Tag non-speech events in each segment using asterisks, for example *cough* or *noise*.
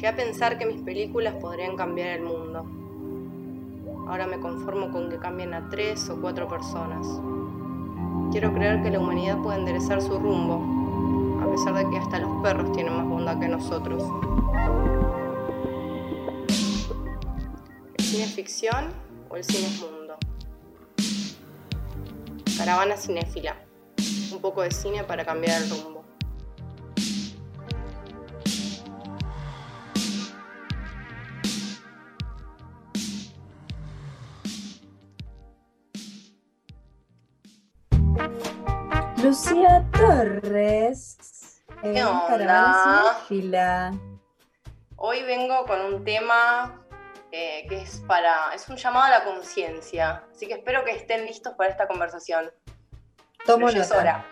Llegué a pensar que mis películas podrían cambiar el mundo. Ahora me conformo con que cambien a tres o cuatro personas. Quiero creer que la humanidad puede enderezar su rumbo, a pesar de que hasta los perros tienen más bondad que nosotros. ¿El cine es ficción o el cine es mundo? Caravana cinéfila. Un poco de cine para cambiar el rumbo. Lucía Torres. Hoy vengo con un tema eh, que es para. es un llamado a la conciencia. Así que espero que estén listos para esta conversación. Tomo ya es hora.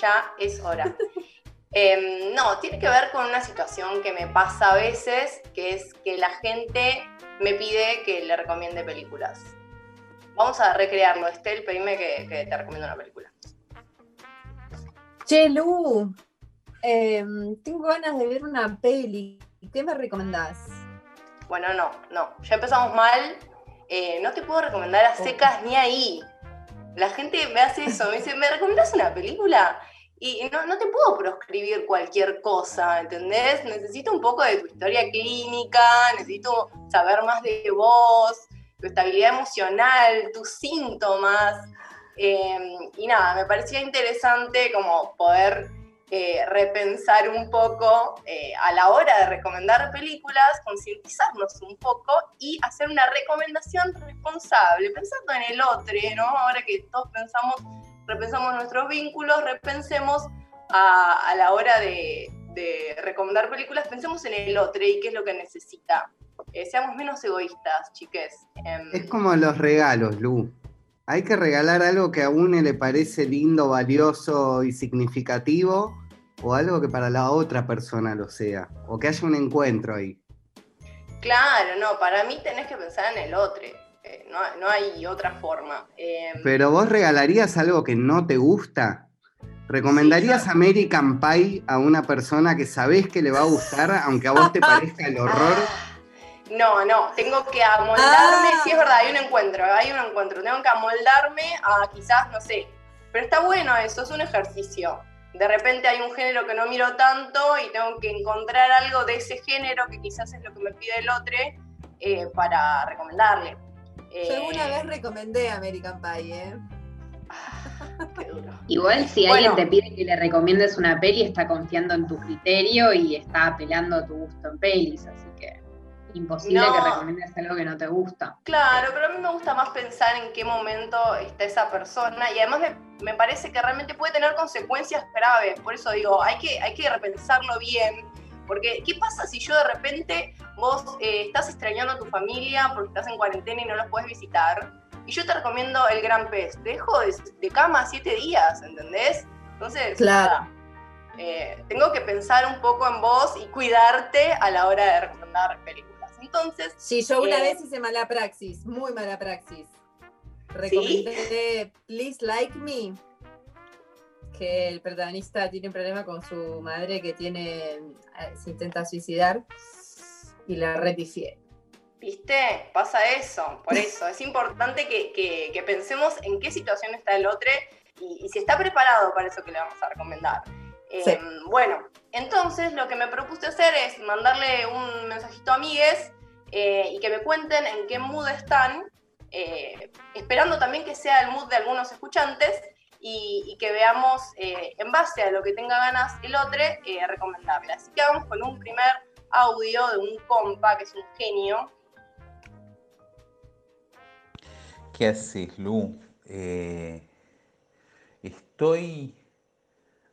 Ya es hora. *laughs* Em, no, tiene que ver con una situación que me pasa a veces, que es que la gente me pide que le recomiende películas. Vamos a recrearlo. Estel, pedime que, que te recomiendo una película. Che, Lu, em, tengo ganas de ver una peli. ¿Qué me recomendás? Bueno, no, no. Ya empezamos mal. Eh, no te puedo recomendar a secas ni ahí. La gente me hace eso, me dice, ¿me recomiendas una película? Y no, no te puedo proscribir cualquier cosa, ¿entendés? Necesito un poco de tu historia clínica, necesito saber más de vos, tu estabilidad emocional, tus síntomas. Eh, y nada, me parecía interesante como poder eh, repensar un poco eh, a la hora de recomendar películas, concientizarnos un poco y hacer una recomendación responsable, pensando en el otro, ¿no? Ahora que todos pensamos, repensamos nuestros vínculos, repensemos a, a la hora de, de recomendar películas, pensemos en el otro y qué es lo que necesita. Eh, seamos menos egoístas, chiques. Em, Es como los regalos, Lu. Hay que regalar algo que a uno le parece lindo, valioso y significativo, o algo que para la otra persona lo sea, o que haya un encuentro ahí. Claro, no, para mí tenés que pensar en el otro. eh, no, no hay otra forma. Em, Pero vos regalarías algo que no te gusta. ¿Recomendarías Sí, yo- American Pie a una persona que sabés que le va a gustar, aunque a vos te *laughs* parezca el horror? Ah, No, no, tengo que amoldarme, Ah. sí es verdad, hay un encuentro, hay un encuentro, tengo que amoldarme a quizás, no sé, pero está bueno eso, es un ejercicio. De repente hay un género que no miro tanto y tengo que encontrar algo de ese género que quizás es lo que me pide el otro eh, para recomendarle. Eh, Yo alguna vez recomendé American Pie, ¿eh? qué duro. *laughs* Igual si Bueno. alguien te pide que le recomiendes una peli, está confiando en tu criterio y está apelando a tu gusto en pelis, así que imposible No. que recomiendes algo que no te gusta. Claro, pero a mí me gusta más pensar en qué momento está esa persona y además me, me parece que realmente puede tener consecuencias graves. Por eso digo, hay que, hay que repensarlo bien. Porque, ¿qué pasa si yo de repente vos eh, estás extrañando a tu familia porque estás en cuarentena y no los puedes visitar? Y yo te recomiendo el gran pez. Te dejo de, de cama siete días, ¿entendés? Entonces, Claro. eh, tengo que pensar un poco en vos y cuidarte a la hora de recomendar películas. Entonces, Sí, yo una Eh. vez hice mala praxis, muy mala praxis. Recomendé Please Like Me, que el protagonista tiene un problema con su madre que tiene, eh, se intenta suicidar y la repifié. ¿Viste? Pasa eso, por eso. Es importante que, que- que pensemos en qué situación está el otro y, y si está preparado para eso que le vamos a recomendar. Eh, Sí. Bueno, entonces lo que me propuse hacer es mandarle un mensajito a amigues eh, y que me cuenten en qué mood están, eh, esperando también que sea el mood de algunos escuchantes y, y que veamos eh, en base a lo que tenga ganas el otro, eh, recomendarle. Así que vamos con un primer audio de un compa que es un genio. ¿Qué haces, Lu? Eh, estoy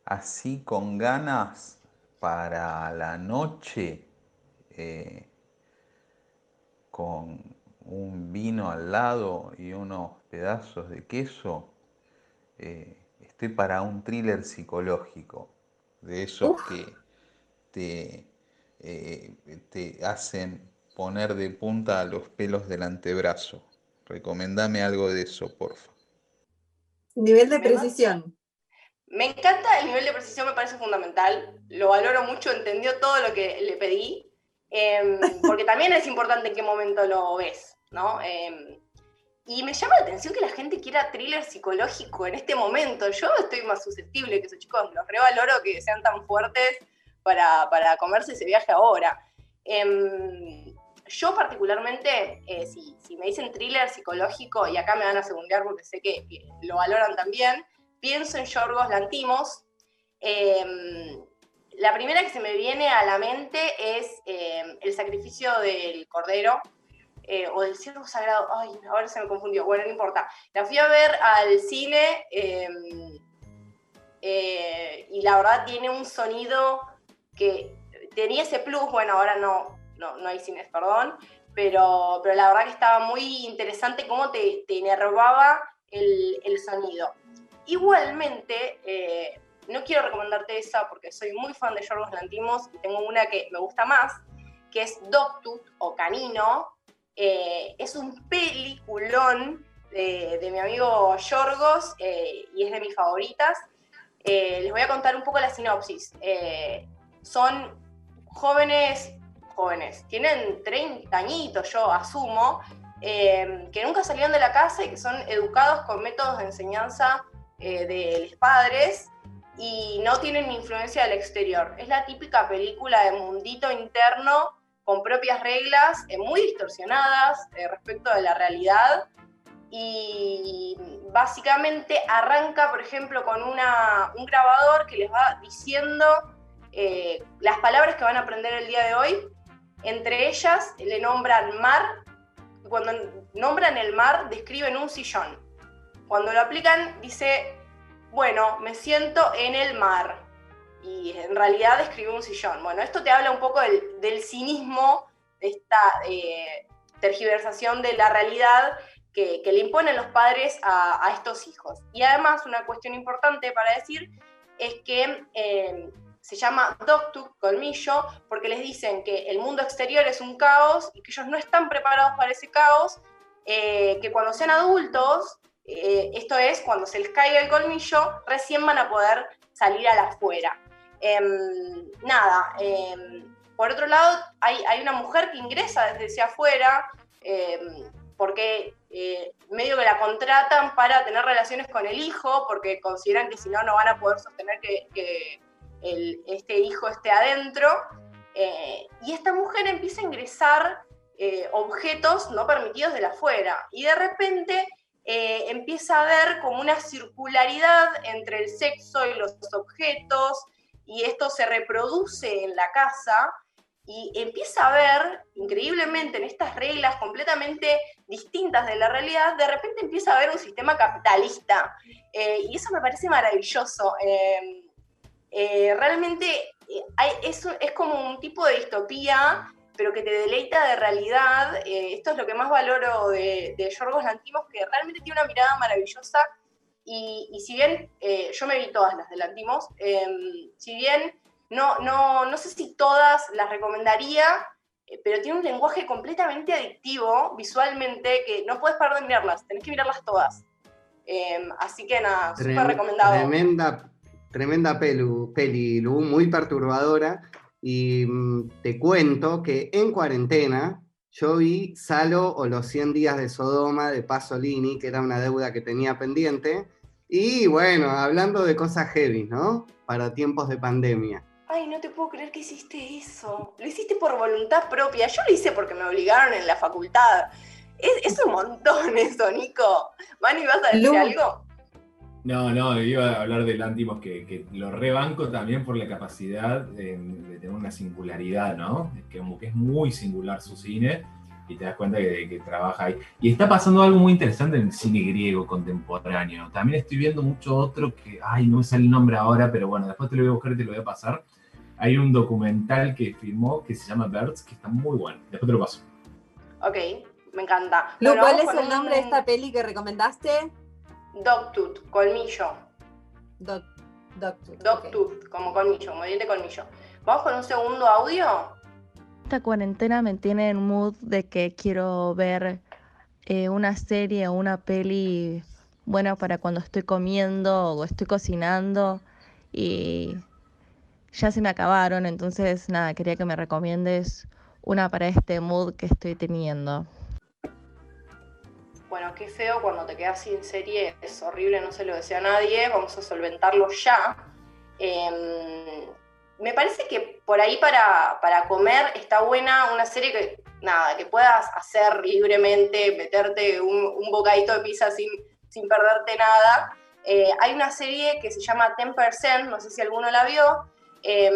así con ganas para la noche, eh, con un vino al lado y unos pedazos de queso. Eh, estoy para un thriller psicológico, de esos que te, eh, te hacen poner de punta los pelos del antebrazo. Recomendame algo de eso, porfa. Nivel de precisión. Me encanta el nivel de precisión, me parece fundamental. Lo valoro mucho, entendió todo lo que le pedí. Em, *laughs* porque también es importante en qué momento lo ves, ¿no? Em, y me llama la atención que la gente quiera thriller psicológico en este momento. Yo estoy más susceptible que esos chicos, los revaloro que sean tan fuertes para, para comerse ese viaje ahora. Em, yo particularmente, eh, si, me dicen thriller psicológico, y acá me van a segundear porque sé que, lo valoran también, pienso en Yorgos Lantimos. La primera que se me viene a la mente es eh, el sacrificio del cordero eh, o del ciervo sagrado. Ay, ahora se me confundió. Bueno, no importa. La fui a ver al cine em, eh, y la verdad tiene un sonido que tenía ese plus. Bueno, ahora no, no, hay cines, perdón. Pero, pero la verdad que estaba muy interesante cómo te, te enervaba el, el sonido. Igualmente, no quiero recomendarte esa porque soy muy fan de Yorgos Lantimos y tengo una que me gusta más, que es Doctut o Canino. Eh, es un peliculón de, mi amigo Yorgos eh, y es de mis favoritas. Eh, les voy a contar un poco la sinopsis. son jóvenes, jóvenes, tienen 30 añitos, yo asumo, que nunca salieron de la casa y que son educados con métodos de enseñanza de los padres y no tienen influencia del exterior. Es la típica película de mundito interno con propias reglas eh, muy distorsionadas eh, respecto de la realidad y básicamente arranca, por ejemplo, con una, un grabador que les va diciendo eh, las palabras que van a aprender el día de hoy. Entre ellas le nombran mar, cuando nombran el mar describen un sillón. Cuando lo aplican dice bueno, me siento en el mar. Y en realidad escribo un sillón. Bueno, esto te habla un poco del, cinismo, de esta eh, tergiversación de la realidad que, le imponen los padres a, estos hijos. Y además, una cuestión importante para decir es que eh, se llama Doctu, colmillo, porque les dicen que el mundo exterior es un caos y que ellos no están preparados para ese caos, eh, que cuando sean adultos eh, esto es, cuando se les caiga el colmillo, recién van a poder salir a la afuera. Em, nada, em, por otro lado, hay, una mujer que ingresa desde afuera, em, porque eh, medio que la contratan para tener relaciones con el hijo, porque consideran que si no, no van a poder sostener que, este hijo esté adentro. Eh, y esta mujer empieza a ingresar objetos no permitidos de la afuera. Y de repente eh, empieza a haber como una circularidad entre el sexo y los objetos, y esto se reproduce en la casa, y empieza a ver, increíblemente, en estas reglas completamente distintas de la realidad, de repente empieza a haber un sistema capitalista, eh, y eso me parece maravilloso. Eh, realmente es, es como un tipo de distopía pero que te deleita de realidad. Eh, esto es lo que más valoro de, de Yorgos Lantimos, que realmente tiene una mirada maravillosa. Y, si bien eh, yo me vi todas las de Lantimos, em, si bien no, no, no sé si todas las recomendaría, eh, pero tiene un lenguaje completamente adictivo visualmente que no puedes parar de mirarlas, tenés que mirarlas todas. Em, así que nada, súper recomendado. Tremenda, tremenda pelu, peli, muy perturbadora. Y mm, te cuento que en cuarentena yo vi Salo o los 100 días de Sodoma de Pasolini, que era una deuda que tenía pendiente. Y bueno, hablando de cosas heavy, ¿no? Para tiempos de pandemia. Ay, no te puedo creer que hiciste eso. Lo hiciste por voluntad propia. Yo lo hice porque me obligaron en la facultad. Es, un montón eso, Nico. Mani, ¿vas a decir algo? No, no, iba a hablar de Lantimos que, lo rebanco también por la capacidad de, tener una singularidad, ¿no? Que, como que es muy singular su cine y te das cuenta que, trabaja ahí. Y está pasando algo muy interesante en el cine griego contemporáneo. También estoy viendo mucho otro que, ay, no me sale el nombre ahora, pero bueno, después te lo voy a buscar y te lo voy a pasar. Hay un documental que filmó que se llama Birds, que está muy bueno. Después te lo paso. Ok, me encanta. ¿Cuál es el nombre de esta peli que recomendaste? Dogtooth, colmillo. Dog, dogtooth. Dogtooth, como colmillo, como diente colmillo. Vamos con un segundo audio. Esta cuarentena me tiene en mood de que quiero ver eh, una serie o una peli buena para cuando estoy comiendo o estoy cocinando y ya se me acabaron, entonces nada, quería que me recomiendes una para este mood que estoy teniendo. Bueno, qué feo cuando te quedas sin serie, es horrible, no se lo desea a nadie, vamos a solventarlo ya. Em, me parece que por ahí para, para, comer está buena una serie que, nada, que puedas hacer libremente, meterte un, un bocadito de pizza sin, sin perderte nada. Eh, hay una serie que se llama 10%, no sé si alguno la vio. Em,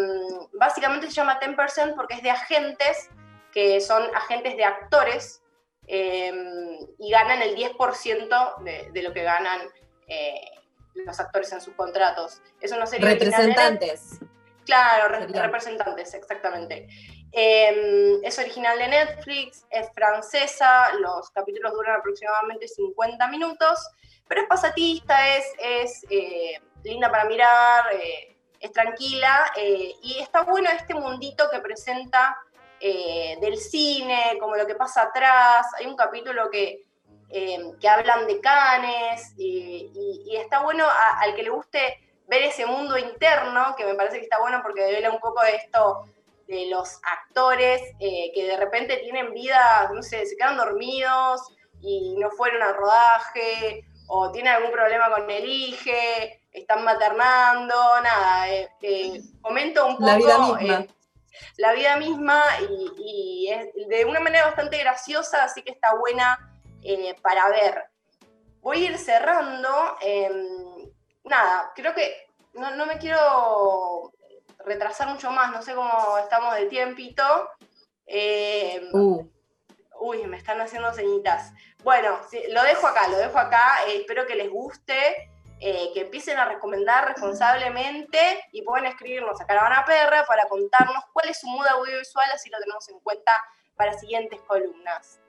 básicamente se llama 10% porque es de agentes, que son agentes de actores, em, y ganan el 10% de, de, lo que ganan eh, los actores en sus contratos. Es una serie Representantes. Claro, representantes, exactamente. Eh, es original de Netflix, es francesa, los capítulos duran aproximadamente 50 minutos, pero es pasatista, es, es eh, linda para mirar, eh, es tranquila y está bueno este mundito que presenta eh, del cine, como lo que pasa atrás. Hay un capítulo que, que hablan de canes y, y, y está bueno a, al que le guste ver ese mundo interno, que me parece que está bueno porque devela un poco de esto de los actores eh, que de repente tienen vida, no sé, se quedan dormidos y no fueron al rodaje, o tienen algún problema con el hijo, están maternando, nada, eh, eh, comento un poco la vida misma, eh, la vida misma y, y, es de una manera bastante graciosa, así que está buena para ver. Voy a ir cerrando em, nada, creo que no, no, me quiero retrasar mucho más, no sé cómo estamos de tiempito. Eh, uh. Uy, me están haciendo ceñitas. Bueno, lo dejo acá, lo dejo acá. Eh, espero que les guste, eh, que empiecen a recomendar responsablemente y pueden escribirnos a Caravana Perra para contarnos cuál es su mood audiovisual, así lo tenemos en cuenta para siguientes columnas.